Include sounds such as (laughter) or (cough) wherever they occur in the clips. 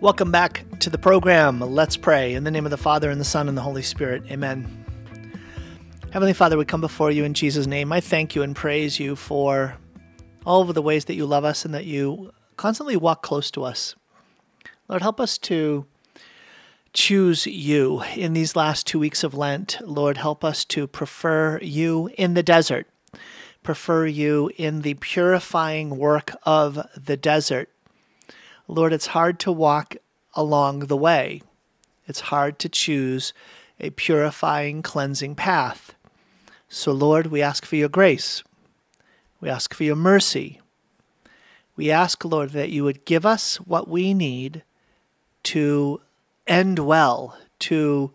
Welcome back to the program. Let's pray. In the name of the Father, and the Son, and the Holy Spirit. Amen. Heavenly Father, we come before you in Jesus' name. I thank you and praise you for all of the ways that you love us and that you constantly walk close to us. Lord, help us to choose you in these last two weeks of Lent. Lord, help us to prefer you in the desert, prefer you in the purifying work of the desert Lord, it's hard to walk along the way. It's hard to choose a purifying, cleansing path. So, Lord, we ask for your grace. We ask for your mercy. We ask, Lord, that you would give us what we need to end well, to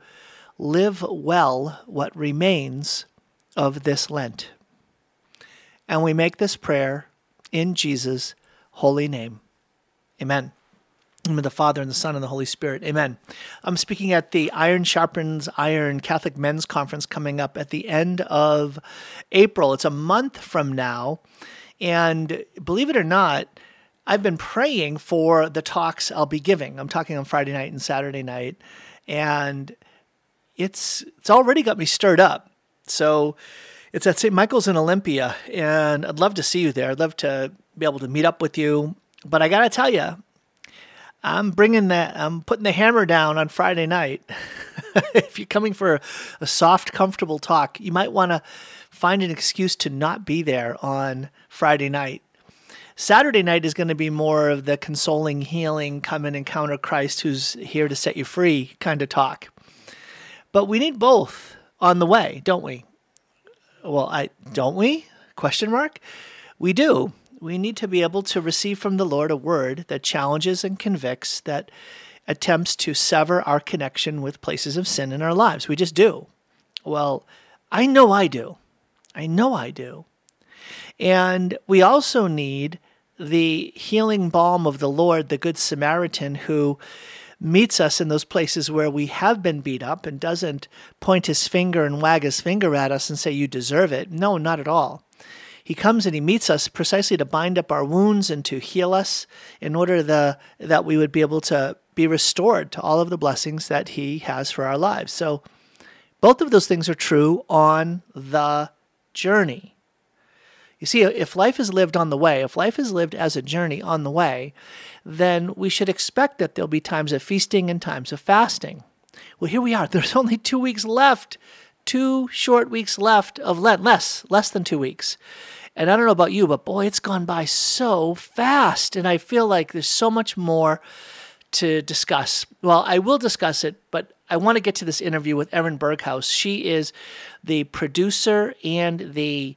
live well what remains of this Lent. And we make this prayer in Jesus' holy name. Amen. In the Father and the Son and the Holy Spirit. Amen. I'm speaking at the Iron Sharpens Iron Catholic Men's Conference coming up at the end of April. It's a month from now. And believe it or not, I've been praying for the talks I'll be giving. I'm talking on Friday night and Saturday night. And it's it's already got me stirred up. So it's at St. Michael's in Olympia, and I'd love to see you there. I'd love to be able to meet up with you but I got to tell you, I'm bringing that, I'm putting the hammer down on Friday night. (laughs) if you're coming for a soft, comfortable talk, you might want to find an excuse to not be there on Friday night. Saturday night is going to be more of the consoling, healing, come and encounter Christ who's here to set you free kind of talk. But we need both on the way, don't we? Well, I don't we? Question mark. We do we need to be able to receive from the Lord a word that challenges and convicts, that attempts to sever our connection with places of sin in our lives. We just do. Well, I know I do. I know I do. And we also need the healing balm of the Lord, the Good Samaritan, who meets us in those places where we have been beat up and doesn't point his finger and wag his finger at us and say, You deserve it. No, not at all. He comes and he meets us precisely to bind up our wounds and to heal us in order the, that we would be able to be restored to all of the blessings that he has for our lives. So both of those things are true on the journey. You see, if life is lived on the way, if life is lived as a journey on the way, then we should expect that there'll be times of feasting and times of fasting. Well, here we are. (laughs) There's only two weeks left, two short weeks left of Lent, less, less than two weeks. And I don't know about you, but boy, it's gone by so fast. And I feel like there's so much more to discuss. Well, I will discuss it, but I want to get to this interview with Erin Berghouse. She is the producer and the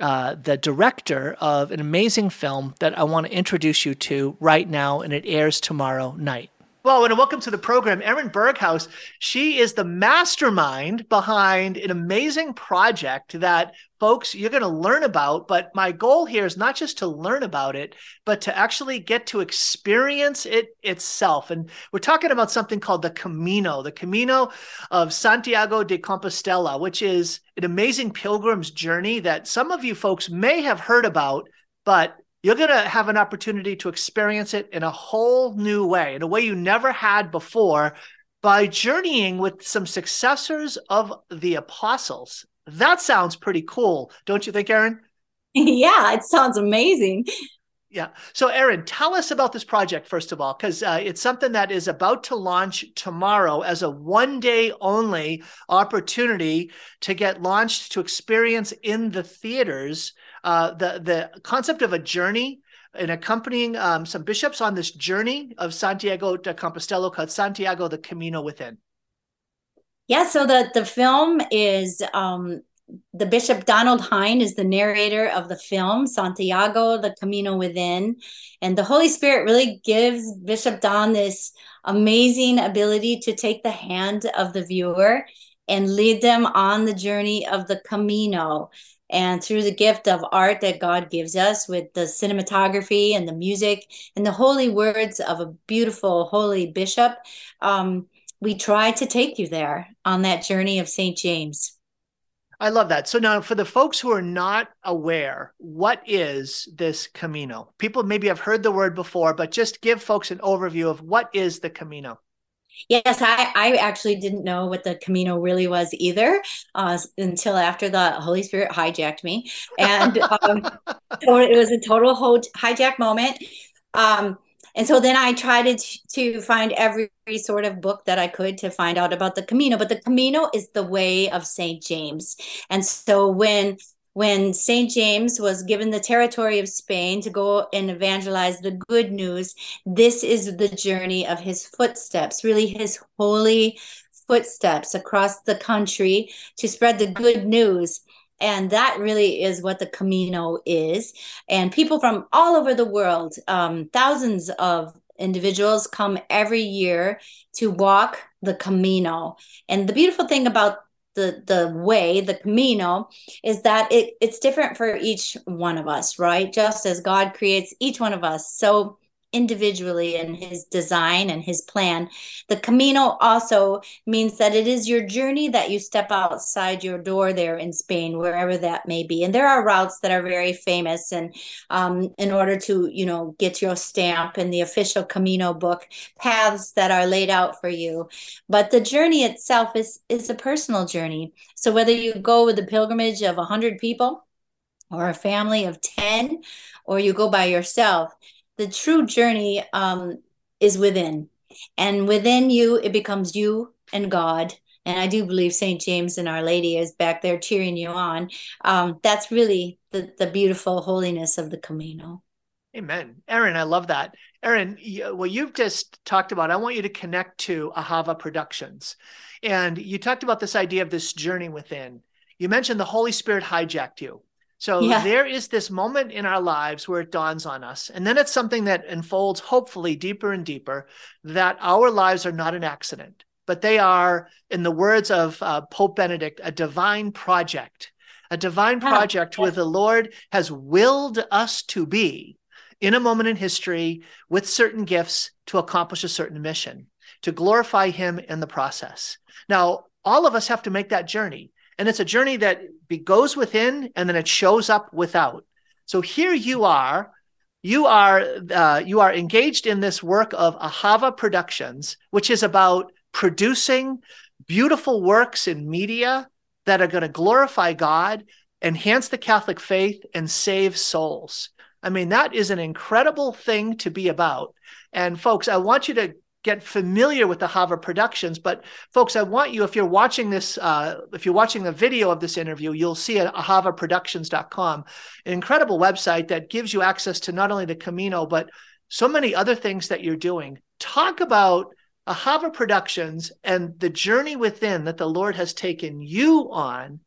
uh, the director of an amazing film that I want to introduce you to right now, and it airs tomorrow night. Well, and welcome to the program, Erin Berghouse. She is the mastermind behind an amazing project that folks you're going to learn about. But my goal here is not just to learn about it, but to actually get to experience it itself. And we're talking about something called the Camino, the Camino of Santiago de Compostela, which is an amazing pilgrim's journey that some of you folks may have heard about, but you're going to have an opportunity to experience it in a whole new way, in a way you never had before, by journeying with some successors of the apostles. That sounds pretty cool, don't you think, Erin? (laughs) Yeah, it sounds amazing. Yeah. So, Erin, tell us about this project, first of all, because uh, it's something that is about to launch tomorrow as a one day only opportunity to get launched to experience in the theaters uh, the the concept of a journey and accompanying um, some bishops on this journey of Santiago de Compostela called Santiago the Camino Within. Yeah, so the the film is um, the Bishop Donald Hying is the narrator of the film Santiago the Camino Within, and the Holy Spirit really gives Bishop Don this amazing ability to take the hand of the viewer and lead them on the journey of the Camino and through the gift of art that God gives us with the cinematography and the music and the holy words of a beautiful holy bishop, um, we try to take you there on that journey of St. James. I love that. So now, for the folks who are not aware, what is this Camino? People maybe have heard the word before, but just give folks an overview of what is the Camino. Yes, I, I actually didn't know what the Camino really was either uh, until after the Holy Spirit hijacked me. And (laughs) um, so it was a total hijack moment. Um, and so then I tried to, to find every sort of book that I could to find out about the Camino. But the Camino is the way of St. James. And so when when St. James was given the territory of Spain to go and evangelize the good news, this is the journey of his footsteps, really his holy footsteps across the country to spread the good news. And that really is what the Camino is. And people from all over the world, um, thousands of individuals come every year to walk the Camino. And the beautiful thing about the the way the camino is that it it's different for each one of us right? Just as god creates each one of us. So individually in his design and his plan. The Camino also means that it is your journey that you step outside your door there in Spain, wherever that may be. And there are routes that are very famous, and um, in order to you know get your stamp in the official Camino book, paths that are laid out for you. But the journey itself is is a personal journey. So whether you go with a pilgrimage of hundred people, or a family of ten, or you go by yourself the true journey um, is within. And within you, it becomes you and God. And I do believe St. James and Our Lady is back there cheering you on. Um, that's really the, the beautiful holiness of the Camino. Amen. Erin, I love that. Erin, what you've just talked about, I want you to connect to Ahava Productions. And you talked about this idea of this journey within. You mentioned the Holy Spirit hijacked you. So yeah. there is this moment in our lives where it dawns on us. And then it's something that unfolds, hopefully, deeper and deeper that our lives are not an accident, but they are, in the words of uh, Pope Benedict, a divine project, a divine project where the Lord has willed us to be in a moment in history with certain gifts to accomplish a certain mission, to glorify Him in the process. Now, all of us have to make that journey. And it's a journey that goes within and then it shows up without. So here you are, you are uh, you are engaged in this work of Ahava Productions, which is about producing beautiful works in media that are going to glorify God, enhance the Catholic faith, and save souls. I mean, that is an incredible thing to be about. And folks, I want you to get familiar with the Ahava Productions. But folks, I want you, if you're watching this, uh, if you're watching the video of this interview, you'll see at ahavaproductions.com, an incredible website that gives you access to not only the Camino, but so many other things that you're doing. Talk about Ahava Productions and the journey within that the Lord has taken you on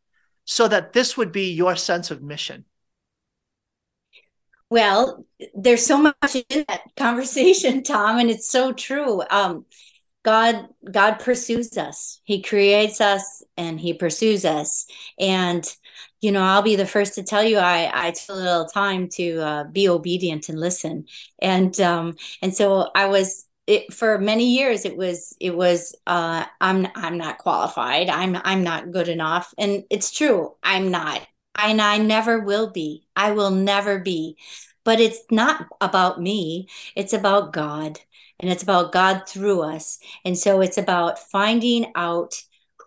so that this would be your sense of mission. Well, there's so much in that (laughs) conversation, Tom, and it's so true. Um, God, God pursues us. He creates us and He pursues us. And you know, I'll be the first to tell you, I I took a little time to uh, be obedient and listen. And um, and so I was it, for many years it was it was uh, i'm i'm not qualified i'm i'm not good enough and it's true i'm not and I never will be. I will never be. But it's not about me, it's about God, and it's about God through us. And so it's about finding out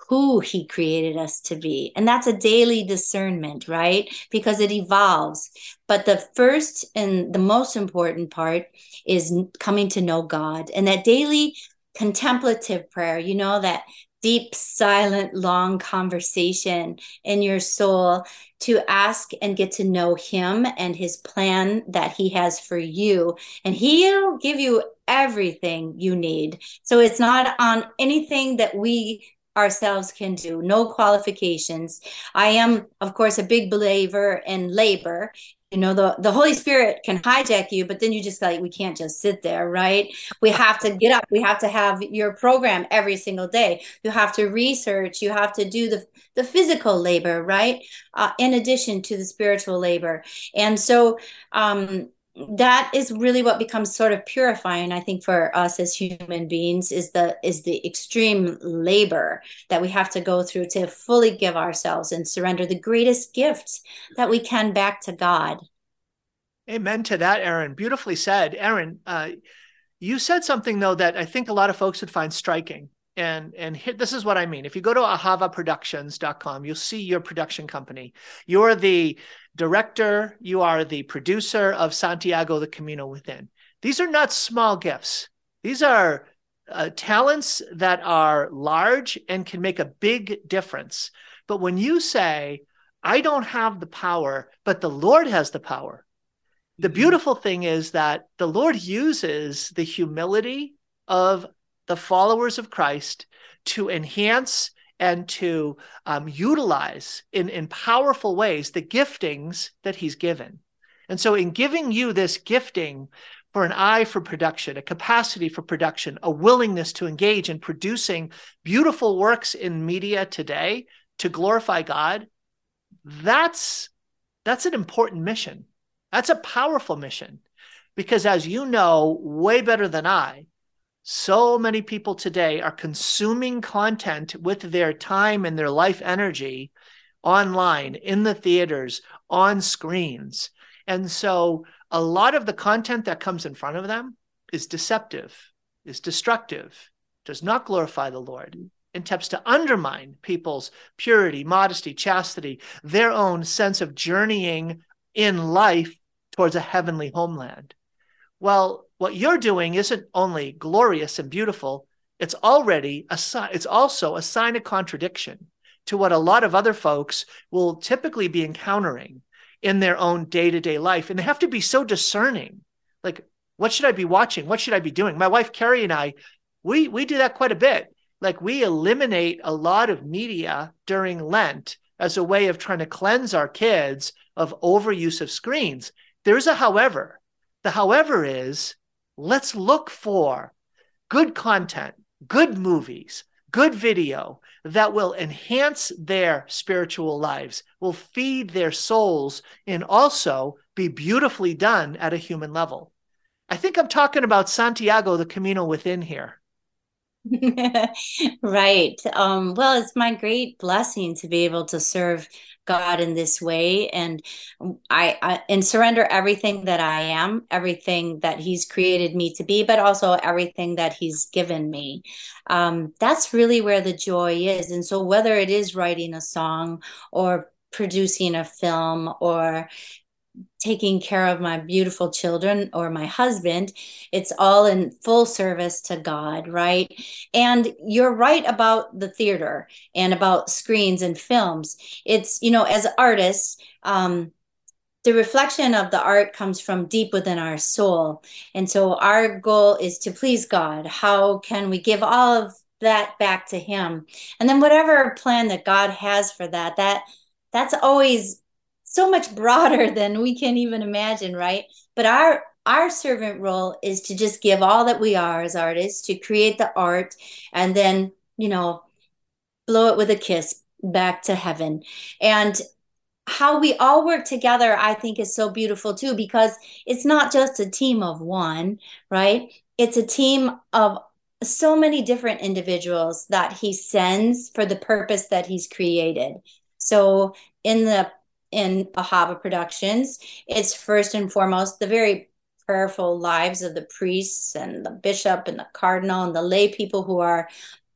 who he created us to be. And that's a daily discernment, right? Because it evolves. But the first and the most important part is coming to know God and that daily contemplative prayer, you know, that deep, silent, long conversation in your soul to ask and get to know Him and His plan that He has for you. And He'll give you everything you need. So it's not on anything that we ourselves can do, no qualifications. I am, of course, a big believer in labor you know the the holy spirit can hijack you but then you just like we can't just sit there right? We have to get up. We have to have your program every single day. You have to research. You have to do the the physical labor right? Uh, in addition to the spiritual labor. And so um that is really what becomes sort of purifying i think for us as human beings is the is the extreme labor that we have to go through to fully give ourselves and surrender the greatest gift that we can back to god. Amen to that erin beautifully said. Erin uh, you said something though that i think a lot of folks would find striking and and here, this is what i mean if you go to ahavaproductions.com you'll see your production company you're the director, you are the producer of Santiago the Camino Within. These are not small gifts. These are uh, talents that are large and can make a big difference. But when you say, I don't have the power, but the Lord has the power, the mm-hmm. beautiful thing is that the Lord uses the humility of the followers of Christ to enhance and to um, utilize in, in powerful ways the giftings that he's given. And so, in giving you this gifting for an eye for production, a capacity for production, a willingness to engage in producing beautiful works in media today to glorify God, that's that's an important mission. That's a powerful mission. Because as you know way better than I, so many people today are consuming content with their time and their life energy online, in the theaters, on screens. And so a lot of the content that comes in front of them is deceptive, is destructive, does not glorify the Lord, and attempts to undermine people's purity, modesty, chastity, their own sense of journeying in life towards a heavenly homeland. Well, what you're doing isn't only glorious and beautiful, it's already a sign, it's also a sign of contradiction to what a lot of other folks will typically be encountering in their own day-to-day life. And they have to be so discerning. Like, what should I be watching? What should I be doing? My wife Carrie and I, we we do that quite a bit. Like we eliminate a lot of media during Lent as a way of trying to cleanse our kids of overuse of screens. There's a however. The however is let's look for good content, good movies, good video that will enhance their spiritual lives, will feed their souls, and also be beautifully done at a human level. I think I'm talking about Santiago, the Camino within here. (laughs) right. Um, well, it's my great blessing to be able to serve God in this way and I, I and surrender everything that I am, everything that He's created me to be, but also everything that He's given me. Um, that's really where the joy is. And so, whether it is writing a song or producing a film or taking care of my beautiful children or my husband it's all in full service to god right? And you're right about the theater and about screens and films. It's you know as artists um the reflection of the art comes from deep within our soul. And so our goal is to please god. How can we give all of that back to him? And then whatever plan that god has for that that that's always so much broader (laughs) than we can even imagine, right? But our our servant role is to just give all that we are as artists to create the art and then, you know, blow it with a kiss back to heaven. And how we all work together, I think, is so beautiful too, because it's not just a team of one, right? It's a team of so many different individuals that he sends for the purpose that he's created. So in the in Ahava Productions. It's first and foremost the very prayerful lives of the priests and the bishop and the cardinal and the lay people who are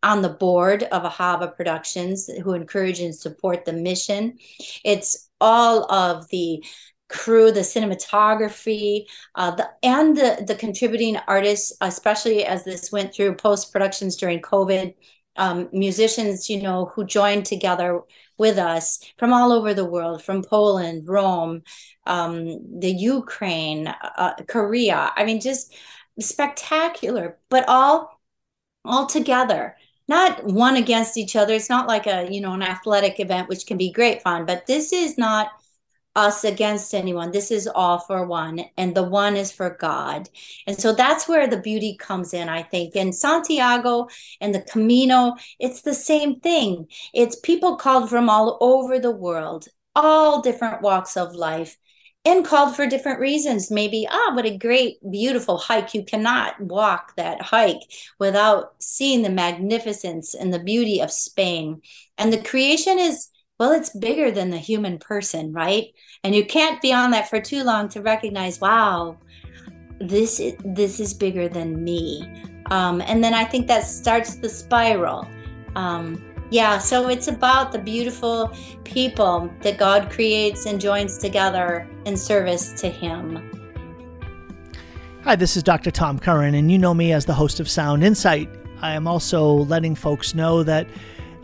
on the board of Ahava Productions who encourage and support the mission. It's all of the crew, the cinematography, uh, the, and the, the contributing artists, especially as this went through post productions during COVID. Um, musicians, you know, who joined together with us from all over the world, from Poland, Rome, um, the Ukraine, uh, Korea. I mean, just spectacular, but all all together not one against each other it's not like a you know an athletic event which can be great fun but this is not us against anyone. This is all for one, and the one is for God. And so that's where the beauty comes in, I think. In Santiago and the Camino, it's the same thing. It's people called from all over the world, all different walks of life. and called for different reasons. Maybe, ah, what a great, beautiful hike. You cannot walk that hike without seeing the magnificence and the beauty of Spain. And the creation is, well, it's bigger than the human person, right? And you can't be on that for too long to recognize, wow, this is, this is bigger than me. Um, and then I think that starts the spiral. Um, yeah, so it's about the beautiful people that God creates and joins together in service to Him. Hi, this is Dr. Tom Curran, and you know me as the host of Sound Insight. I am also letting folks know that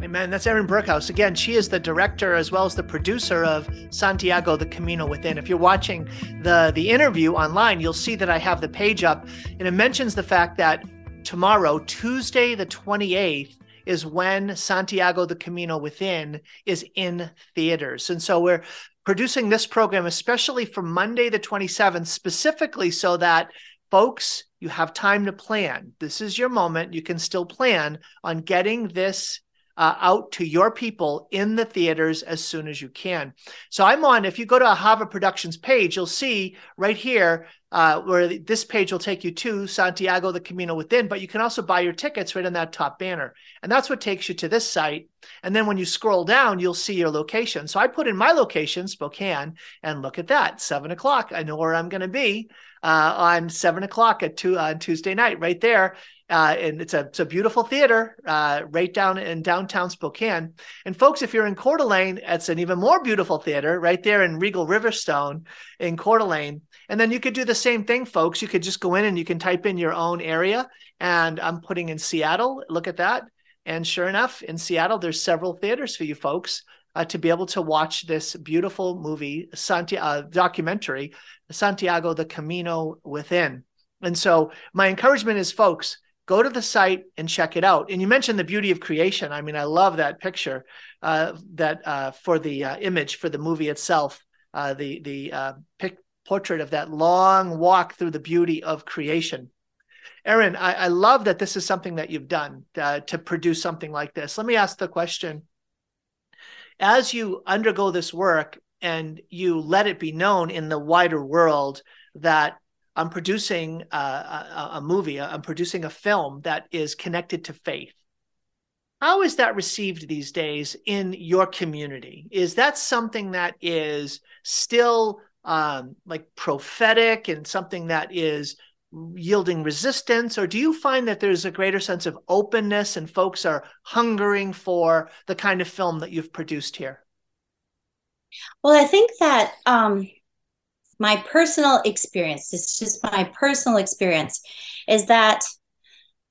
Amen. That's Erin Berghouse. Again, she is the director as well as the producer of Santiago the Camino Within. If you're watching the the interview online, you'll see that I have the page up and it mentions the fact that tomorrow, Tuesday the 28th, is when Santiago the Camino Within is in theaters. And so we're producing this program especially for Monday the 27th specifically so that folks you have time to plan. This is your moment. You can still plan on getting this uh, out to your people in the theaters as soon as you can. So I'm on, if you go to Ahava Productions page, you'll see right here uh, where this page will take you to Santiago, the Camino Within, but you can also buy your tickets right on that top banner. And that's what takes you to this site. And then when you scroll down, you'll see your location. So I put in my location, Spokane, and look at that, seven o'clock. I know where I'm going to be uh, on seven o'clock at two on Tuesday night, right there. Uh, and it's a it's a beautiful theater uh, right down in downtown Spokane. And folks, if you're in Coeur d'Alene, it's an even more beautiful theater right there in Regal Riverstone in Coeur d'Alene. And then you could do the same thing, folks. You could just go in and you can type in your own area. And I'm putting in Seattle. Look at that. And sure enough, in Seattle, there's several theaters for you folks uh, to be able to watch this beautiful movie, Santi- uh, documentary, Santiago the Camino Within. And so my encouragement is, folks, go to the site and check it out. And you mentioned the beauty of creation. I mean, I love that picture uh, that uh, for the uh, image for the movie itself, uh, the the uh, pic- portrait of that long walk through the beauty of creation. Erin, I, I love that this is something that you've done to produce something like this. Let me ask the question: As you undergo this work and you let it be known in the wider world that I'm producing a, a, a movie, I'm producing a film that is connected to faith. How is that received these days in your community? Is that something that is still um, like prophetic and something that is yielding resistance, or do you find that there's a greater sense of openness and folks are hungering for the kind of film that you've produced here? Well, I think that um, my personal experience, it's just my personal experience, is that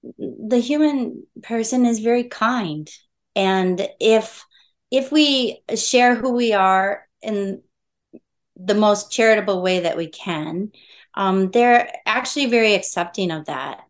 the human person is very kind. And if if we share who we are in the most charitable way that we can, um, they're actually very accepting of that.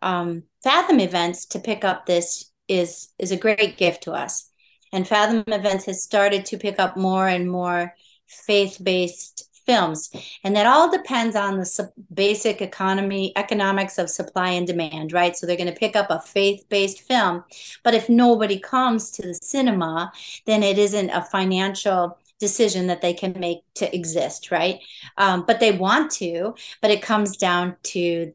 Um, Fathom Events to pick up this is is a great gift to us, and Fathom Events has started to pick up more and more faith based films. And that all depends on the su- basic economy economics of supply and demand right? So they're going to pick up a faith-based film. But if nobody comes to the cinema then it isn't a financial decision that they can make to exist right? Um, but they want to but it comes down to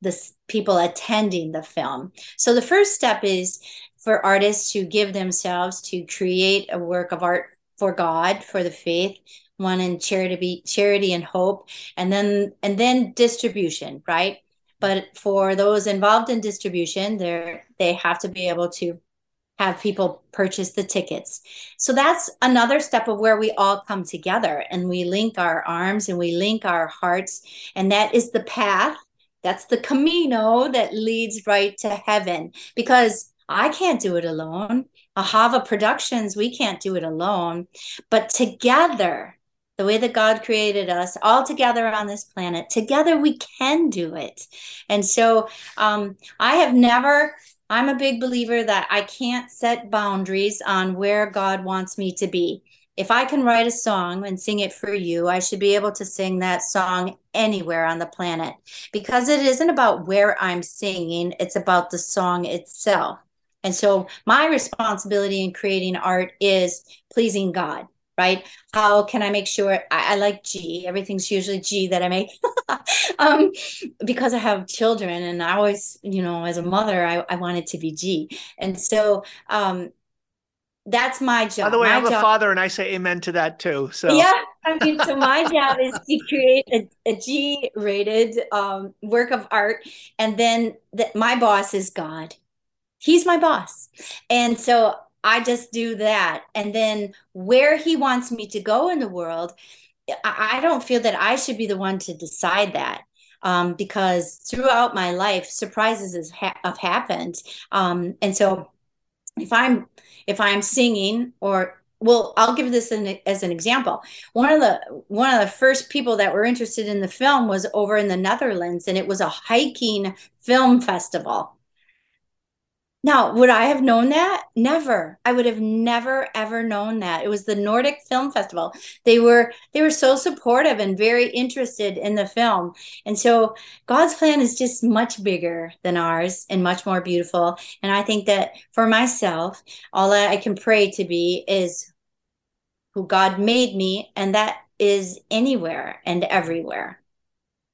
the people attending the film. So the first step is for artists to give themselves to create a work of art for god for the faith one in charity charity and hope and then and then distribution right? But for those involved in distribution they're they have to be able to have people purchase the tickets so that's another step of where we all come together and we link our arms and we link our hearts and that is the path that's the camino that leads right to heaven because I can't do it alone. Ahava Productions, we can't do it alone. But together, the way that God created us, all together on this planet, together we can do it. And so um, I have never, I'm a big believer that I can't set boundaries on where God wants me to be. If I can write a song and sing it for you, I should be able to sing that song anywhere on the planet because it isn't about where I'm singing, it's about the song itself. And so my responsibility in creating art is pleasing God right? How can I make sure I, I like G? Everything's usually G that I make (laughs) um, because I have children and I always, you know, as a mother, I, I want it to be G. And so um, that's my job. By the way, my I'm job, a father and I say amen to that too. So yeah, I mean, so my job is to create a, a G rated um, work of art. And then the, my boss is God. He's my boss. And so I just do that. And then where he wants me to go in the world, I don't feel that I should be the one to decide that. Um, because throughout my life, surprises have happened. Um, and so if I'm if I'm singing or well, I'll give this an, as an example. One of the one of the first people that were interested in the film was over in the Netherlands, and it was a hiking film festival. Now, would I have known that? Never. I would have never ever known that. It was the Nordic Film Festival. They were they were so supportive and very interested in the film. And so God's plan is just much bigger than ours and much more beautiful. And I think that for myself, all I can pray to be is who God made me and that is anywhere and everywhere.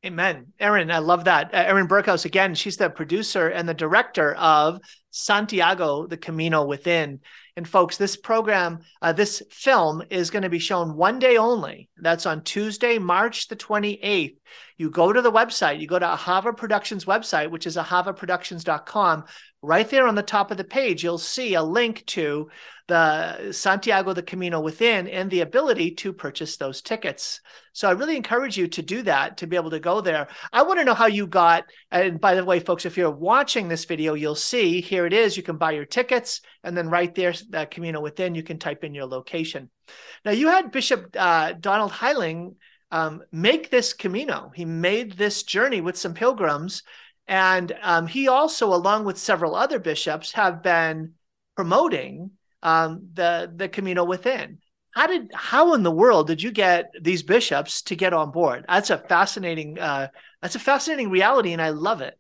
Amen. Erin, I love that. Uh, Erin Berghouse, again, she's the producer and the director of Santiago, the Camino Within. And folks, this program, uh, this film is going to be shown one day only. That's on Tuesday, March the 28th. You go to the website, you go to Ahava Productions website, which is ahavaproductions.com. Right there on the top of the page, you'll see a link to the Santiago the Camino Within and the ability to purchase those tickets. So I really encourage you to do that, to be able to go there. I want to know how you got, and by the way, folks, if you're watching this video, you'll see here it is. You can buy your tickets, and then right there, that Camino Within, you can type in your location. Now, you had Bishop uh, Donald Hying um, make this Camino. He made this journey with some pilgrims. And um, he also, along with several other bishops, have been promoting um, the the Camino within. How did how in the world did you get these bishops to get on board? That's a fascinating uh, that's a fascinating reality, and I love it.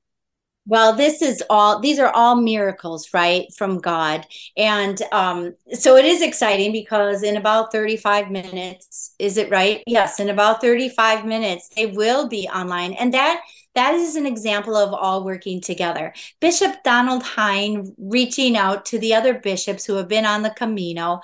Well, this is all, these are all miracles, right, from God. And um, so it is exciting because in about 35 minutes, is it right? Yes, in about 35 minutes, they will be online. And that that is an example of all working together. Bishop Donald Hying reaching out to the other bishops who have been on the Camino,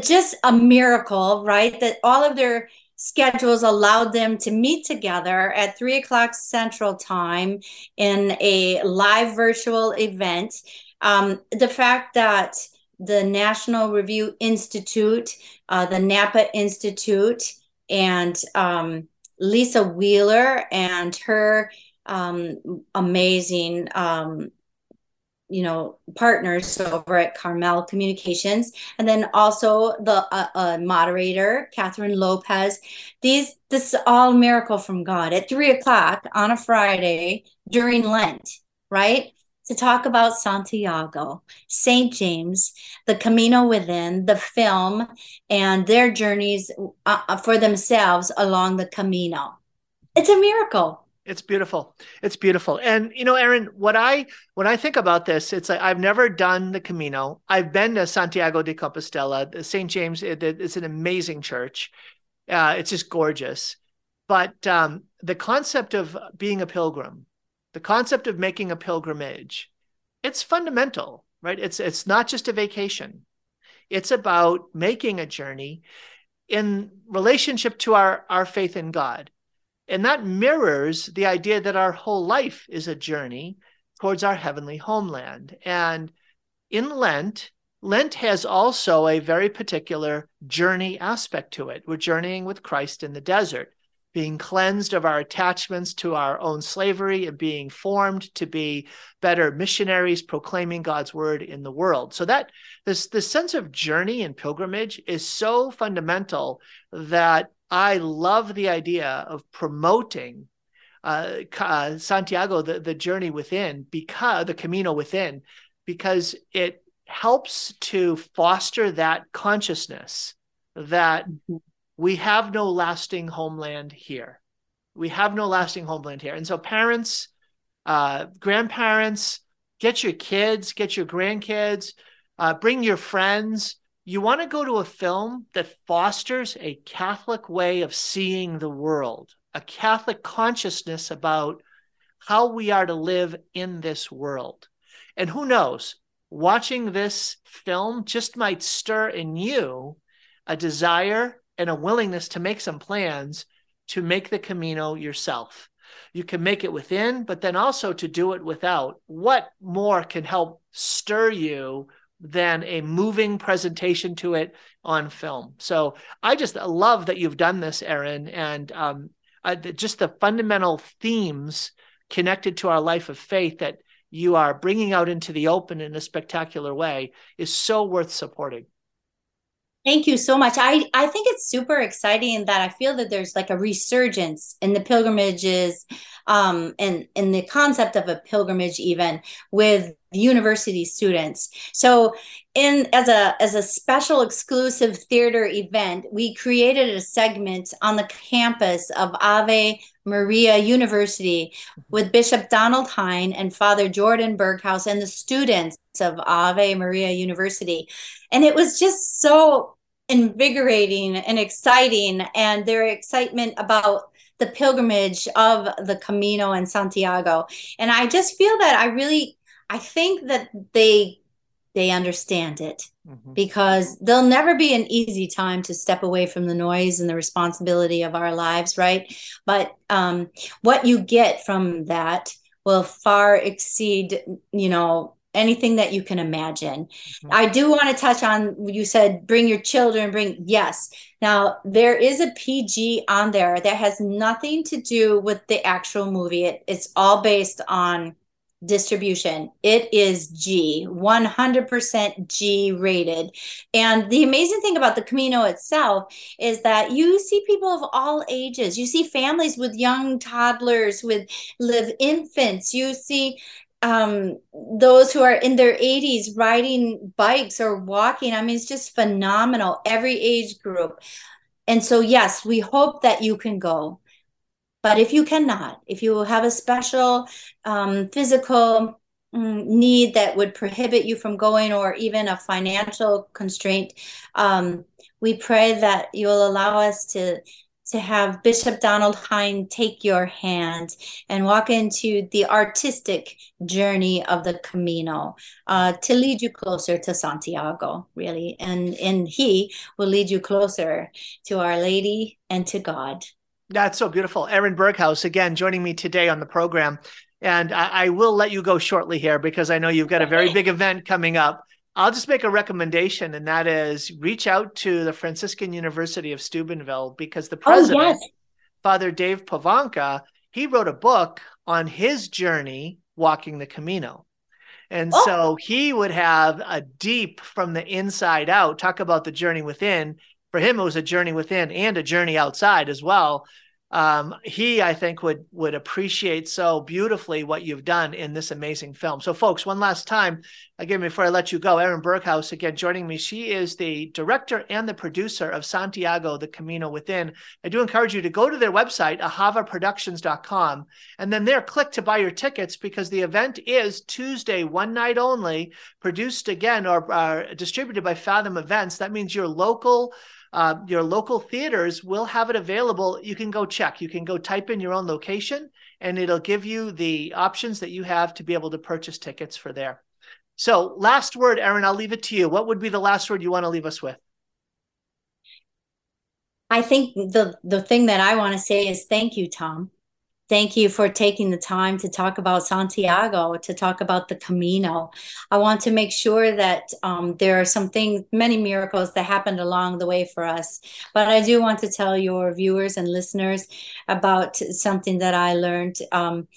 just a miracle, right? That all of their schedules allowed them to meet together at three o'clock central time in a live virtual event. Um, the fact that the National Review Institute, uh, the Napa Institute, and um, Lisa Wheeler and her um, amazing um, you know partners over at carmel communications. And then also the uh, uh, moderator kathryn lopez. These this is all miracle from god. At three o'clock on a friday during lent right to talk about santiago saint james the camino within the film and their journeys uh, uh for themselves along the camino it's a miracle it's beautiful. It's beautiful. And you know, Erin, what I when I think about this, it's like I've never done the Camino. I've been to Santiago de Compostela, St. James. It, it's an amazing church. Uh, it's just gorgeous. But um, the concept of being a pilgrim, the concept of making a pilgrimage, it's fundamental, right? It's it's not just a vacation. It's about making a journey in relationship to our our faith in God and that mirrors the idea that our whole life is a journey towards our heavenly homeland. And in Lent, Lent has also a very particular journey aspect to it. We're journeying with Christ in the desert. Being cleansed of our attachments to our own slavery and being formed to be better missionaries proclaiming God's word in the world. So that this this sense of journey and pilgrimage is so fundamental that I love the idea of promoting uh, uh, Santiago, the, the journey within, because the Camino within, because it helps to foster that consciousness that mm-hmm we have no lasting homeland here. We have no lasting homeland here. And so, parents, uh, grandparents, get your kids, get your grandkids, uh, bring your friends. You want to go to a film that fosters a Catholic way of seeing the world, a Catholic consciousness about how we are to live in this world. And who knows, watching this film just might stir in you a desire and a willingness to make some plans to make the Camino yourself. You can make it within, but then also to do it without. What more can help stir you than a moving presentation to it on film? So I just love that you've done this, Erin, and um, just the fundamental themes connected to our life of faith that you are bringing out into the open in a spectacular way is so worth supporting. Thank you so much. I, I think it's super exciting that I feel that there's like a resurgence in the pilgrimages um, and in the concept of a pilgrimage even with university students. So in as a as a special exclusive theater event, we created a segment on the campus of Ave Maria University with Bishop Donald Hying and Father Jordan Berghouse and the students of Ave Maria University. And it was just so invigorating and exciting and their excitement about the pilgrimage of the Camino and Santiago. And I just feel that I really I think that they they understand it mm-hmm. because there'll never be an easy time to step away from the noise and the responsibility of our lives, right? But um, what you get from that will far exceed, you know, anything that you can imagine. Mm-hmm. I do want to touch on you said bring your children, bring yes. Now there is a PG on there that has nothing to do with the actual movie. It, it's all based on distribution. It is G, 100% G rated. And the amazing thing about the Camino itself is that you see people of all ages. You see families with young toddlers, with live infants. You see um those who are in their 80s riding bikes or walking. I mean it's just phenomenal every age group. And so yes we hope that you can go. But if you cannot if you have a special um, physical um, need that would prohibit you from going or even a financial constraint um, we pray that you'll allow us to to have Bishop Donald Hying take your hand and walk into the artistic journey of the Camino uh, to lead you closer to Santiago, really. And, and he will lead you closer to Our Lady and to God. That's so beautiful. Erin Berghouse, again, joining me today on the program. And I, I will let you go shortly here because I know you've got a very (laughs) big event coming up. I'll just make a recommendation, and that is reach out to the Franciscan University of Steubenville because the president, oh, yes. Father Dave Pivonka, he wrote a book on his journey walking the Camino. And oh. so he would have a deep from the inside out talk about the journey within. For him, it was a journey within and a journey outside as well um, he I think would would appreciate so beautifully what you've done in this amazing film. So, folks, one last time again before I let you go, Erin Berghouse again joining me. She is the director and the producer of Santiago: The Camino Within. I do encourage you to go to their website, ahavaproductions.com, and then there click to buy your tickets because the event is Tuesday, one night only, produced again or uh, distributed by Fathom Events. That means your local uh, your local theaters will have it available. You can go check. You can go type in your own location, and it'll give you the options that you have to be able to purchase tickets for there. So, last word, Erin, I'll leave it to you. What would be the last word you want to leave us with? I think the the thing that I want to say is thank you, Tom. Thank you for taking the time to talk about Santiago, to talk about the Camino. I want to make sure that um, there are some things, many miracles that happened along the way for us. But I do want to tell your viewers and listeners about something that I learned. Um,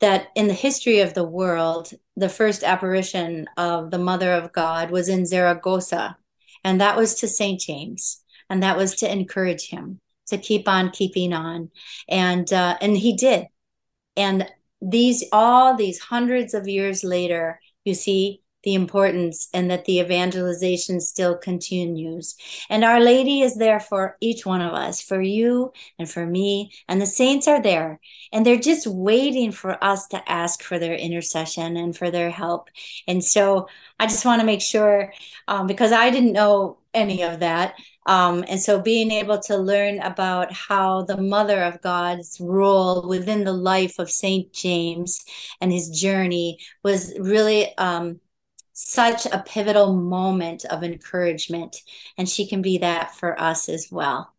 that in the history of the world, the first apparition of the Mother of God was in Zaragoza, and that was to St. James, and that was to encourage him to keep on keeping on and uh, and he did and these all these hundreds of years later you see the importance and that the evangelization still continues. And Our Lady is there for each one of us, for you and for me. And the saints are there. And they're just waiting for us to ask for their intercession and for their help. And so I just want to make sure, um, because I didn't know any of that, um, and so being able to learn about how the Mother of God's role within the life of St. James and his journey was really um, such a pivotal moment of encouragement. And she can be that for us as well.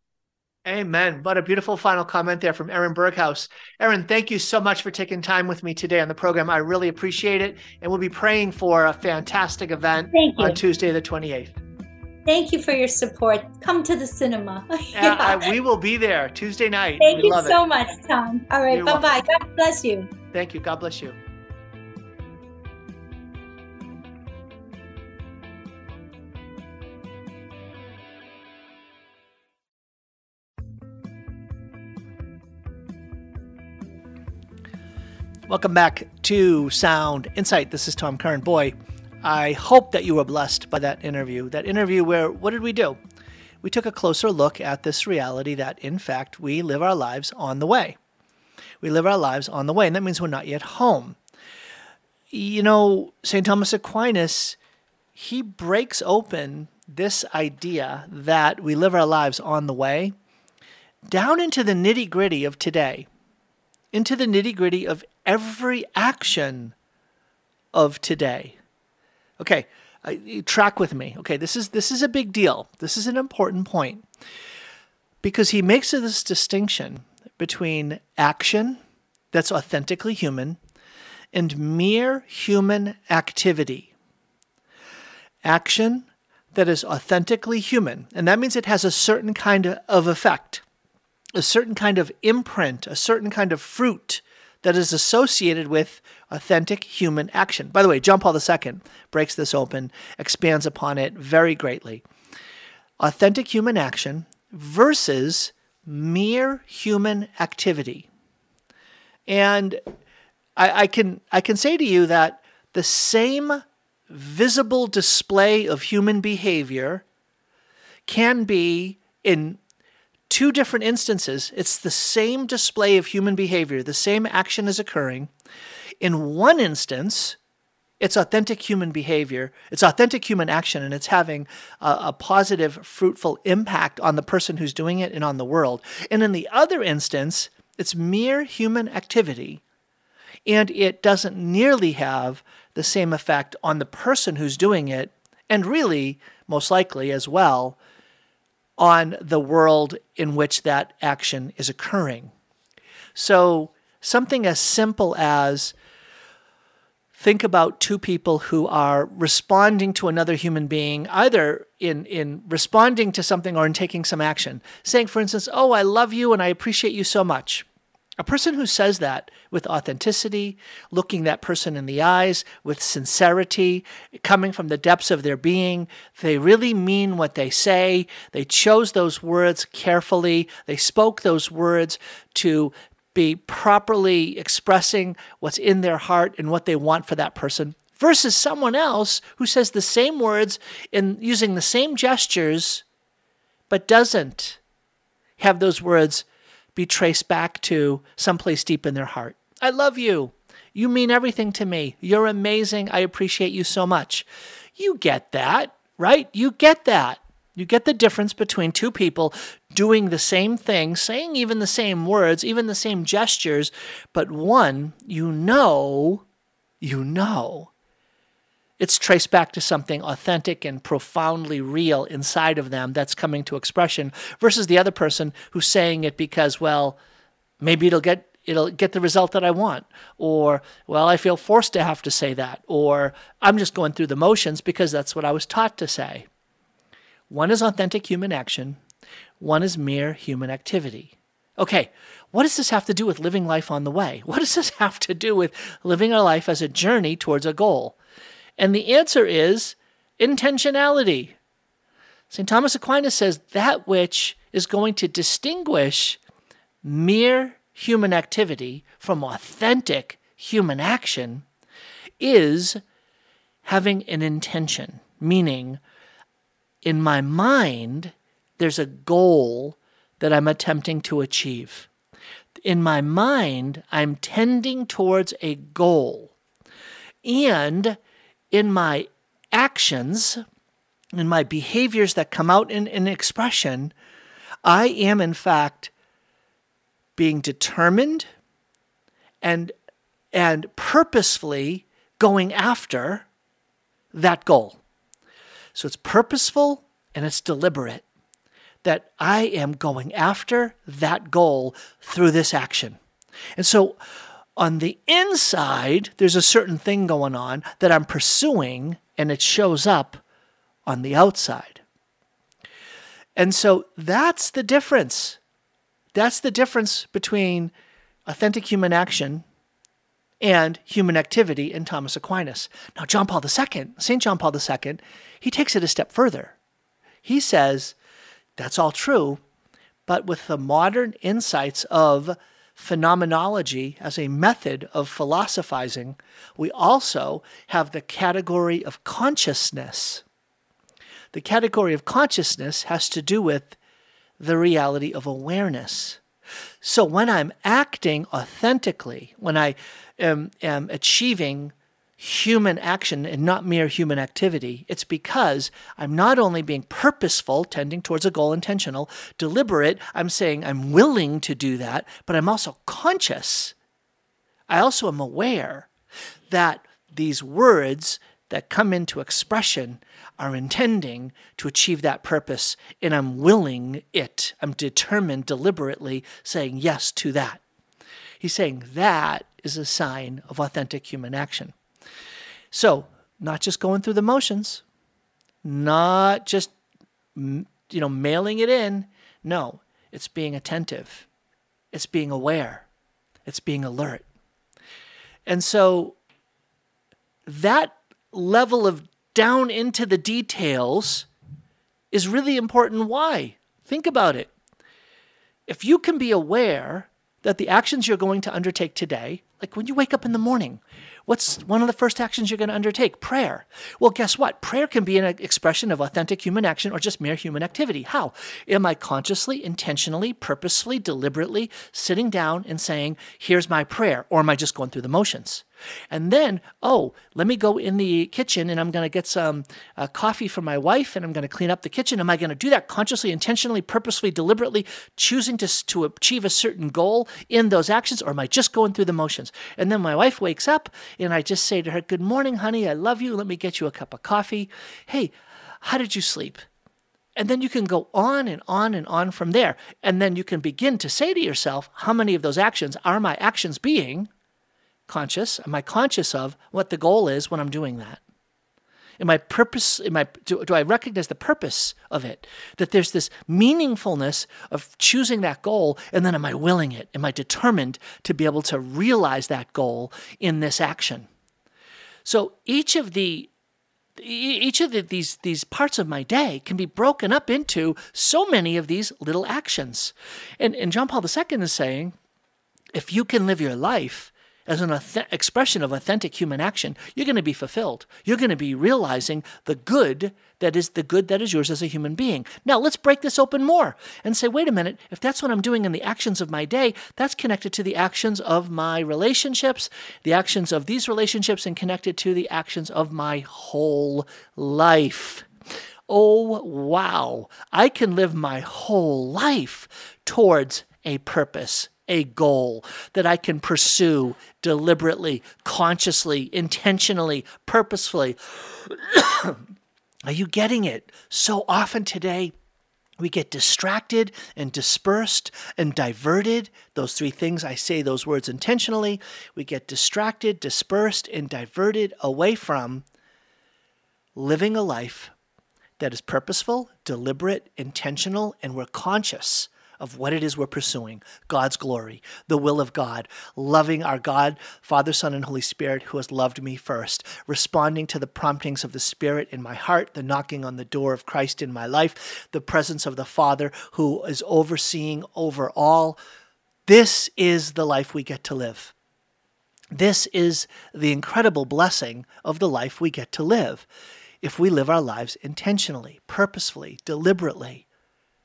Amen. What a beautiful final comment there from Erin Berghouse. Erin, thank you so much for taking time with me today on the program. I really appreciate it. And we'll be praying for a fantastic event on Tuesday, the 28th. Thank you for your support. Come to the cinema. (laughs) Uh, yeah. I, we will be there Tuesday night. Thank we you so it. much, Tom. All right. Bye bye. God bless you. Thank you. God bless you. Welcome back to Sound Insight. This is Tom Curran. Boy, I hope that you were blessed by that interview. That interview where what did we do? We took a closer look at this reality that, in fact, we live our lives on the way. We live our lives on the way, and that means we're not yet home. You know, St. Thomas Aquinas, he breaks open this idea that we live our lives on the way down into the nitty gritty of today, into the nitty gritty of every action of today. Okay, uh, track with me. Okay, this is this is a big deal. This is an important point because he makes this distinction between action that's authentically human and mere human activity. Action that is authentically human, and that means it has a certain kind of effect, a certain kind of imprint, a certain kind of fruit that is associated with authentic human action. By the way, John Paul II breaks this open, expands upon it very greatly. Authentic human action versus mere human activity. And I, I, can I can say to you that the same visible display of human behavior can be in two different instances, it's the same display of human behavior, the same action is occurring. In one instance, it's authentic human behavior, it's authentic human action, and it's having a, a, positive, fruitful impact on the person who's doing it and on the world. And in the other instance, it's mere human activity, and it doesn't nearly have the same effect on the person who's doing it, and really, most likely as well, on the world in which that action is occurring. So, something as simple as think about two people who are responding to another human being, either in, in responding to something or in taking some action. Saying, for instance, Oh, I love you and I appreciate you so much. A person who says that with authenticity, looking that person in the eyes with sincerity, coming from the depths of their being, they really mean what they say. They chose those words carefully. They spoke those words to be properly expressing what's in their heart and what they want for that person versus someone else who says the same words and using the same gestures but doesn't have those words be traced back to someplace deep in their heart. I love you. You mean everything to me. You're amazing. I appreciate you so much. You get that, right? You get that. You get the difference between two people doing the same thing, saying even the same words, even the same gestures, but one, you know, you know it's traced back to something authentic and profoundly real inside of them that's coming to expression versus the other person who's saying it because, well, maybe it'll get it'll get the result that I want. Or, well, I feel forced to have to say that. Or, I'm just going through the motions because that's what I was taught to say. One is authentic human action, one is mere human activity. Okay, what does this have to do with living life on the way? What does this (laughs) have to do with living our life as a journey towards a goal? And the answer is intentionality. St. Thomas Aquinas says that which is going to distinguish mere human activity from authentic human action is having an intention, meaning in my mind, there's a goal that I'm attempting to achieve. In my mind, I'm tending towards a goal. And in my actions, in my behaviors that come out in, in expression, I am in fact being determined and and purposefully going after that goal. So it's purposeful and it's deliberate that I am going after that goal through this action. And so on the inside, there's a certain thing going on that I'm pursuing, and it shows up on the outside. And so that's the difference. That's the difference between authentic human action and human activity in Thomas Aquinas. Now, John Paul II, St. John Paul II, he takes it a step further. He says that's all true, but with the modern insights of phenomenology as a method of philosophizing, we also have the category of consciousness. The category of consciousness has to do with the reality of awareness. So when I'm acting authentically, when I am, am achieving human action and not mere human activity, it's because I'm not only being purposeful, tending towards a goal, intentional, deliberate, I'm saying I'm willing to do that, but I'm also conscious. I also am aware that these words that come into expression are intending to achieve that purpose, and I'm willing it. I'm determined, deliberately saying yes to that. He's saying that is a sign of authentic human action. So, not just going through the motions, not just you know mailing it in. No, it's being attentive. It's being aware. It's being alert. And so that level of down into the details is really important. Why? Think about it. If you can be aware that the actions you're going to undertake today, like when you wake up in the morning, What's one of the first actions you're going to undertake? Prayer. Well, guess what? Prayer can be an expression of authentic human action or just mere human activity. How? Am I consciously, intentionally, purposefully, deliberately sitting down and saying, here's my prayer? Or am I just going through the motions? And then, oh, let me go in the kitchen and I'm going to get some uh, coffee for my wife and I'm going to clean up the kitchen. Am I going to do that consciously, intentionally, purposefully, deliberately, choosing to, to achieve a certain goal in those actions? Or am I just going through the motions? And then my wife wakes up and I just say to her, Good morning, honey. I love you. Let me get you a cup of coffee. Hey, how did you sleep? And then you can go on and on and on from there. And then you can begin to say to yourself, How many of those actions are my actions being? Conscious? Am I conscious of what the goal is when I'm doing that? Am I purpose? Am I do, do I recognize the purpose of it? That there's this meaningfulness of choosing that goal, and then am I willing it? Am I determined to be able to realize that goal in this action? So each of the each of the, these these parts of my day can be broken up into so many of these little actions, and and John Paul II is saying, if you can live your life as an expression of authentic human action, you're going to be fulfilled. You're going to be realizing the good that is the good that is yours as a human being. Now, let's break this open more and say, wait a minute, if that's what I'm doing in the actions of my day, that's connected to the actions of my relationships, the actions of these relationships, and connected to the actions of my whole life. Oh, wow. I can live my whole life towards a purpose a goal that I can pursue deliberately, consciously, intentionally, purposefully. Are you getting it? So often today, We get distracted and dispersed and diverted. Those three things, I say those words intentionally. We get distracted, dispersed, and diverted away from living a life that is purposeful, deliberate, intentional, and we're conscious of what it is we're pursuing God's glory, the will of God, loving our God, Father, Son, and Holy Spirit, who has loved me first, responding to the promptings of the Spirit in my heart, the knocking on the door of Christ in my life, the presence of the Father who is overseeing over all. This is the life we get to live. This is the incredible blessing of the life we get to live if we live our lives intentionally, purposefully, deliberately.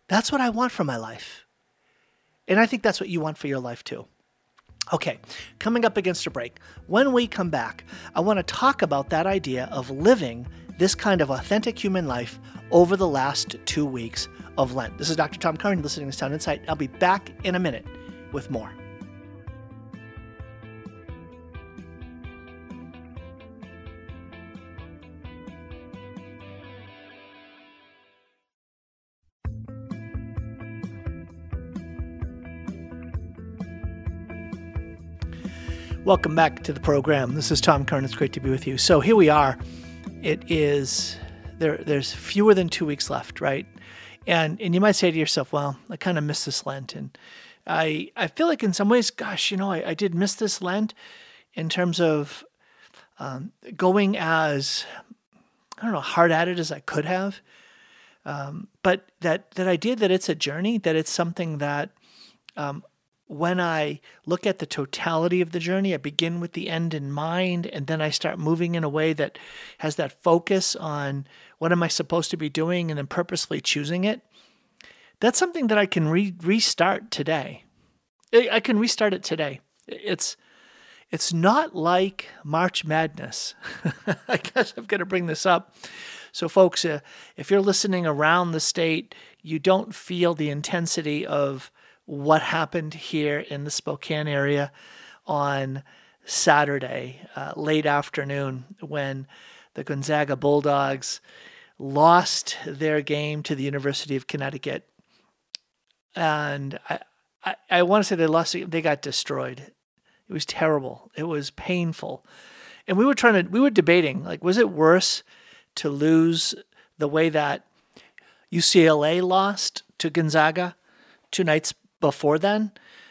That's what I want for my life. And I think that's what you want for your life too. Okay, coming up against a break. When we come back, I want to talk about that idea of living this kind of authentic human life over the last two weeks of Lent. This is Dr. Tom Curran listening to Sound Insight. I'll be back in a minute with more. Welcome back to the program. This is Tom Curran. It's great to be with you. So here we are. It is there. There's fewer than two weeks left, right? And and you might say to yourself, "Well, I kind of missed this Lent," and I I feel like in some ways, gosh, you know, I, I did miss this Lent in terms of um, going as I don't know hard at it as I could have. Um, but that that idea that it's a journey, that it's something that um, when I look at the totality of the journey, I begin with the end in mind, and then I start moving in a way that has that focus on what am I supposed to be doing and then purposefully choosing it. That's something that I can re- restart today. I can restart it today. It's it's not like March Madness. (laughs) I guess I'm going to bring this up. So, folks, uh, if you're listening around the state, you don't feel the intensity of what happened here in the Spokane area on Saturday, uh, late afternoon, when the Gonzaga Bulldogs lost their game to the University of Connecticut. And I, I, I want to say they lost, they got destroyed. It was terrible. It was painful. And we were trying to, we were debating, like, was it worse to lose the way that UCLA lost to Gonzaga two nights before then.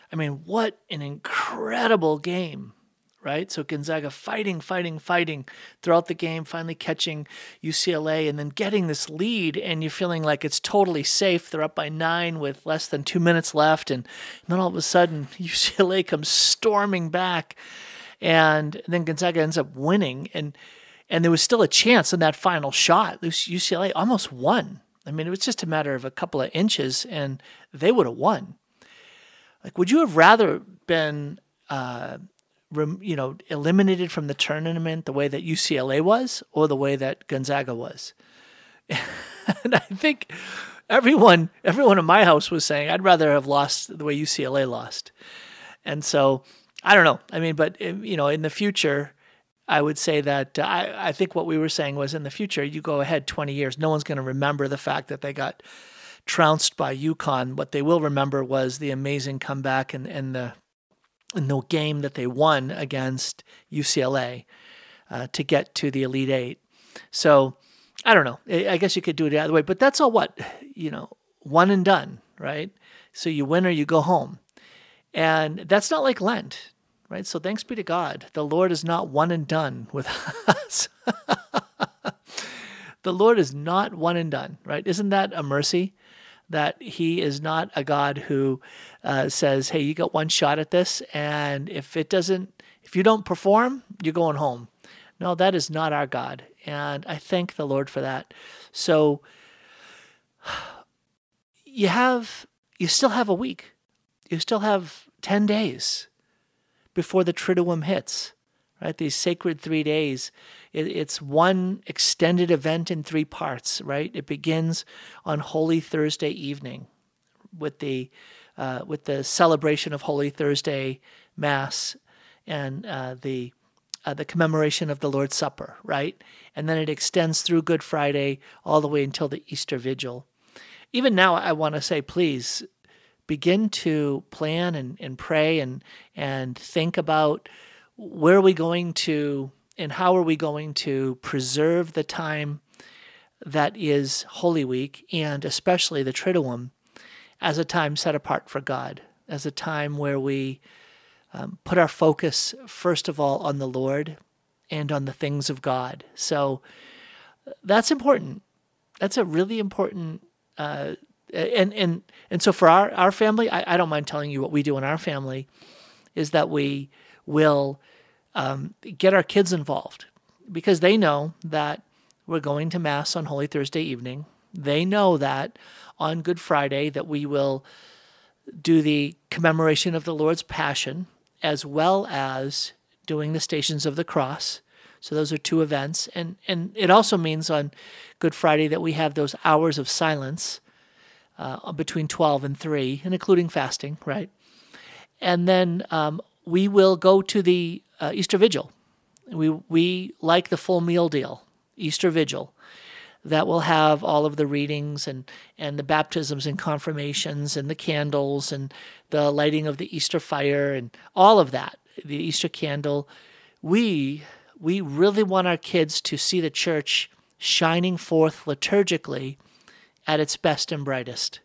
I mean, what an incredible game, right? So Gonzaga fighting, fighting, fighting throughout the game, finally catching UCLA and then getting this lead, and you're feeling like it's totally safe. They're up by nine with less than two minutes left, and then all of a sudden (laughs) UCLA comes storming back, and then Gonzaga ends up winning, and and there was still a chance in that final shot. UCLA almost won. I mean, it was just a matter of a couple of inches, and they would have won. Like, would you have rather been, uh, rem, you know, eliminated from the tournament the way that UCLA was, or the way that Gonzaga was? (laughs) and I think everyone, everyone in my house was saying I'd rather have lost the way UCLA lost. And so, I don't know. I mean, but eh, you know, in the future, I would say that uh, I, I think what we were saying was in the future, you go ahead 20 years, no one's going to remember the fact that they got trounced by UConn. What they will remember was the amazing comeback and, and the and the game that they won against UCLA uh, to get to the Elite Eight. So I don't know. I guess you could do it the other way, but that's all what you know, one and done, right? So you win or you go home, and that's not like Lent, right? So thanks be to God, the Lord is not one and done with us. (laughs) the Lord is not one and done, right? Isn't that a mercy? That he is not a God who uh, says, "Hey, you got one shot at this, and if it doesn't, if you don't perform, you're going home." No, that is not our God, and I thank the Lord for that. So (sighs) you have, you still have a week, you still have ten days before the Triduum hits, right? These sacred three days it, it's one extended event in three parts, right? It begins on Holy Thursday evening with the uh, with the celebration of Holy Thursday Mass and uh, the uh, the commemoration of the Lord's Supper, right? And then it extends through Good Friday all the way until the Easter Vigil. even now, I want to say, please begin to plan and, and pray and and think about where are we going to and how are we going to preserve the time that is Holy Week and especially the Triduum as a time set apart for God, as a time where we um, put our focus first of all on the Lord and on the things of God. So that's important. That's a really important uh, and and and so for our our family, I, I, don't mind telling you what we do in our family, is that we will um, get our kids involved because they know that we're going to mass on Holy Thursday evening. They know that on Good Friday that we will do the commemoration of the Lord's Passion as well as doing the Stations of the Cross. So those are two events, and and it also means on Good Friday that we have those hours of silence uh, between 12 and 3, and including fasting, right? And then um, we will go to the uh, Easter Vigil. We, we like the full meal deal, Easter Vigil, that will have all of the readings and, and the baptisms and confirmations and the candles and the lighting of the Easter fire and all of that, the Easter candle. We, we really want our kids to see the church shining forth liturgically at its best and brightest.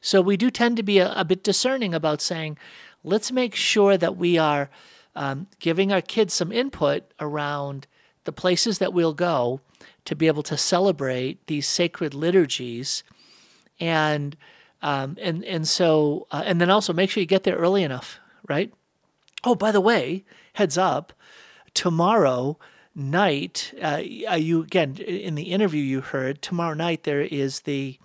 So we do tend to be a, a bit discerning about saying, let's make sure that we are um, giving our kids some input around the places that we'll go to be able to celebrate these sacred liturgies, and um, and and so uh, and then also make sure you get there early enough, right? Oh, by the way, heads up, tomorrow night, uh, you again in the interview you heard tomorrow night there is the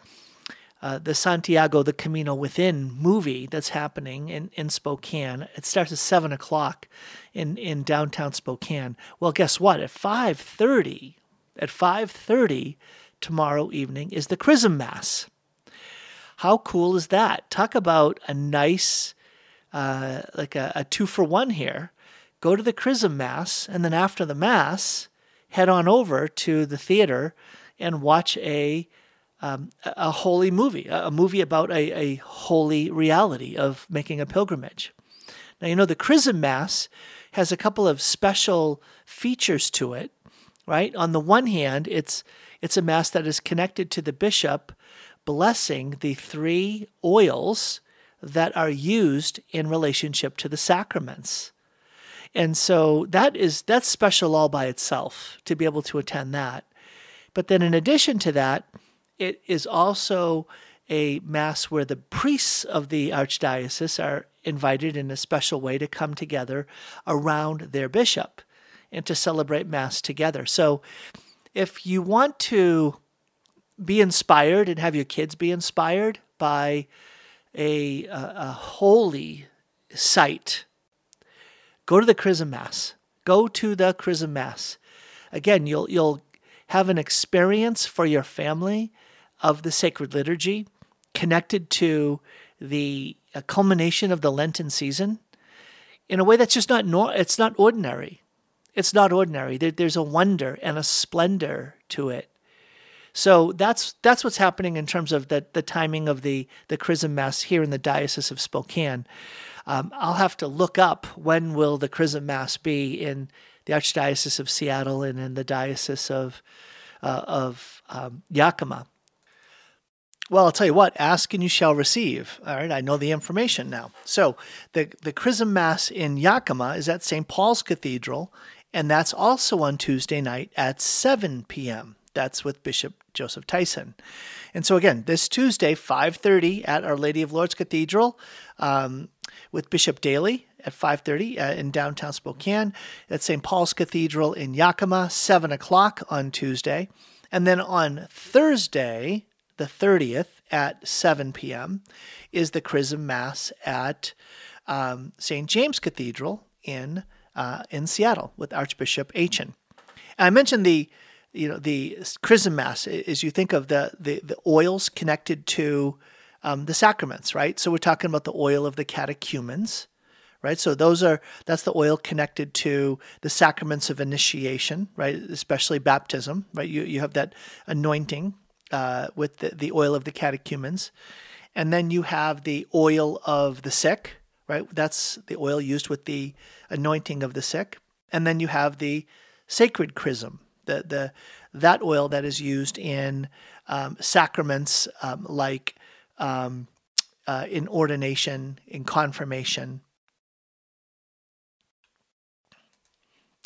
uh, the Santiago the Camino Within movie that's happening in, in Spokane. It starts at seven o'clock in, in downtown Spokane. Well, guess what? At five thirty, at five thirty tomorrow evening is the Chrism Mass. How cool is that? Talk about a nice, uh, like a, a two for one here go to the Chrism Mass, and then after the Mass, head on over to the theater and watch a um, a holy movie, a movie about a, a holy reality of making a pilgrimage. Now, you know, the Chrism Mass has a couple of special features to it, right? On the one hand, it's it's a mass that is connected to the bishop blessing the three oils that are used in relationship to the sacraments. And so that is that's special all by itself to be able to attend that. But then in addition to that, it is also a mass where the priests of the archdiocese are invited in a special way to come together around their bishop and to celebrate mass together. So if you want to be inspired and have your kids be inspired by a, a, a holy site Go to the Chrism Mass. Go to the Chrism Mass. Again, you'll you'll have an experience for your family of the sacred liturgy connected to the culmination of the Lenten season in a way that's just not nor- it's not ordinary. It's not ordinary. There, there's a wonder and a splendor to it. So that's that's what's happening in terms of the, the timing of the the Chrism Mass here in the Diocese of Spokane. Um, I'll have to look up when will the Chrism Mass be in the Archdiocese of Seattle and in the Diocese of uh, of um, Yakima. Well, I'll tell you what, ask and you shall receive. All right, I know the information now. So the, the Chrism Mass in Yakima is at St. Paul's Cathedral, and that's also on Tuesday night at 7 p.m. That's with Bishop Joseph Tyson. And so again, this Tuesday, 5.30 at Our Lady of Lourdes Cathedral, um, with Bishop Daly at 5.30 uh, in downtown Spokane, at St. Paul's Cathedral in Yakima, 7 o'clock on Tuesday. And then on Thursday, the 30th at 7 p.m., is the Chrism Mass at um, St. James Cathedral in, uh, in Seattle with Archbishop Etienne. I mentioned the you know the chrism mass is you think of the the, the oils connected to um, the sacraments, right? So we're talking about the oil of the catechumens, right? So those are that's the oil connected to the sacraments of initiation, right? Especially baptism, right? You you have that anointing uh, with the, the oil of the catechumens. And then you have the oil of the sick, right? That's the oil used with the anointing of the sick. And then you have the sacred chrism, the, the, that oil that is used in um, sacraments um, like um, uh, in ordination, in confirmation,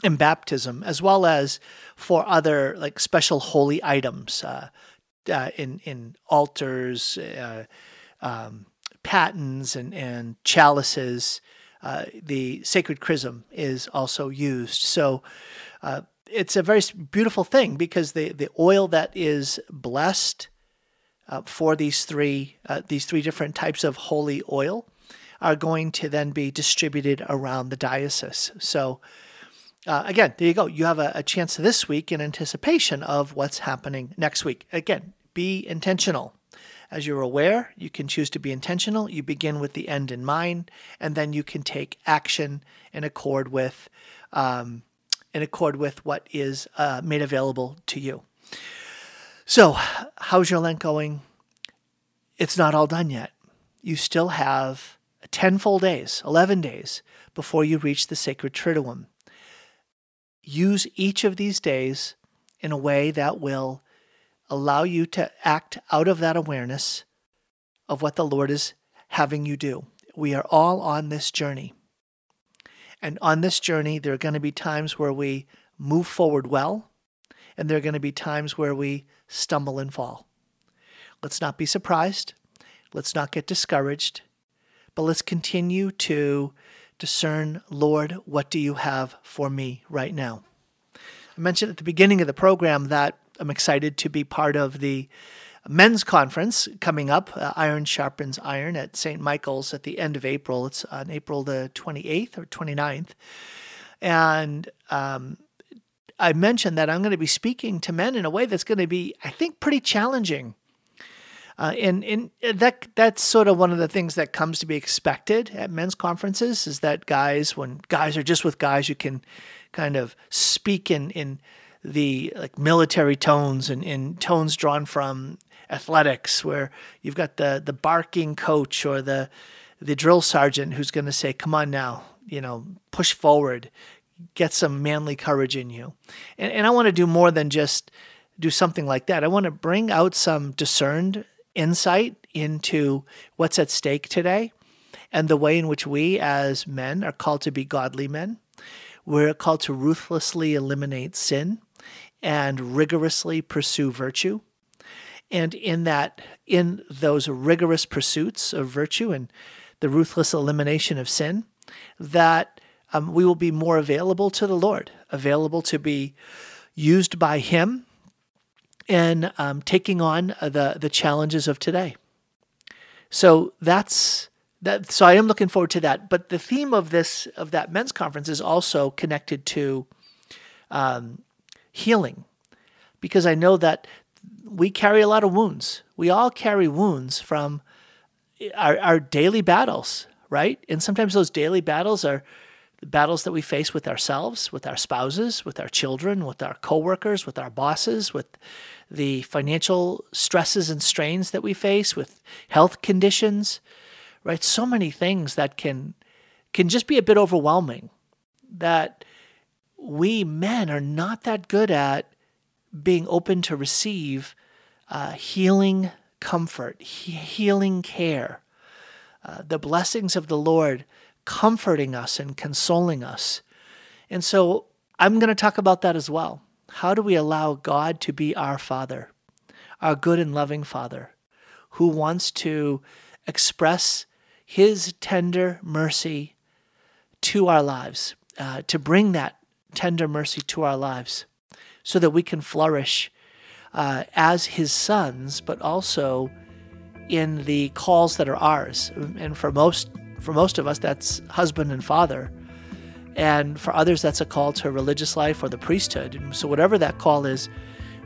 in baptism, as well as for other like special holy items uh, uh, in in altars, uh, um, patens, and and chalices. Uh, the sacred chrism is also used. So uh, it's a very beautiful thing because the the oil that is blessed uh, for these three these three different types of holy oil are going to then be distributed around the diocese. So uh, again, there you go. You have a, a chance this week in anticipation of what's happening next week. Again, be intentional. As you're aware, you can choose to be intentional. You begin with the end in mind, and then you can take action in accord with, um, in accord with what is uh, made available to you. So, how's your Lent going? It's not all done yet. You still have 10 full days, 11 days before you reach the sacred Triduum use each of these days in a way that will allow you to act out of that awareness of what the Lord is having you do. We are all on this journey. And on this journey, there are going to be times where we move forward well, and there are going to be times where we stumble and fall. Let's not be surprised. Let's not get discouraged, but let's continue to discern, Lord, what do you have for me right now? I mentioned at the beginning of the program that I'm excited to be part of the men's conference coming up, uh, Iron Sharpens Iron at St. Michael's at the end of April. It's on April the 28th or 29th. And um, I mentioned that I'm going to be speaking to men in a way that's going to be, I think, pretty challenging. Uh, and and that that's sort of one of the things that comes to be expected at men's conferences is that guys, when guys are just with guys, you can kind of speak in in the like military tones and in tones drawn from athletics, where you've got the the barking coach or the the drill sergeant who's going to say, "Come on now, you know, push forward, get some manly courage in you," and, and I want to do more than just do something like that. I want to bring out some discerned insight into what's at stake today and the way in which we as men are called to be godly men. We're called to ruthlessly eliminate sin and rigorously pursue virtue. And in that, in those rigorous pursuits of virtue and the ruthless elimination of sin, that um, we will be more available to the Lord, available to be used by Him and um, taking on the the challenges of today. So that's that. So I am looking forward to that. But the theme of this of that men's conference is also connected to um, healing, because I know that we carry a lot of wounds. We all carry wounds from our, our daily battles, right? And sometimes those daily battles are the battles that we face with ourselves, with our spouses, with our children, with our coworkers, with our bosses, with the financial stresses and strains that we face, with health conditions, right? So many things that can can just be a bit overwhelming that we men are not that good at being open to receive uh, healing comfort, he- healing care, uh, the blessings of the Lord comforting us and consoling us. And so I'm going to talk about that as well. How do we allow God to be our Father, our good and loving Father, who wants to express His tender mercy to our lives, uh, to bring that tender mercy to our lives so that we can flourish uh, as His sons, but also in the calls that are ours. And for most for most of us, that's husband and father. And for others, that's a call to religious life or the priesthood. And so, whatever that call is,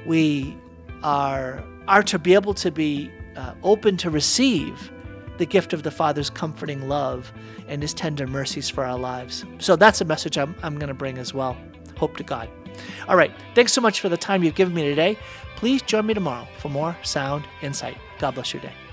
we are, are to be able to be uh, open to receive the gift of the Father's comforting love and his tender mercies for our lives. So, that's a message I'm, I'm going to bring as well. Hope to God. All right. Thanks so much for the time you've given me today. Please join me tomorrow for more sound insight. God bless your day.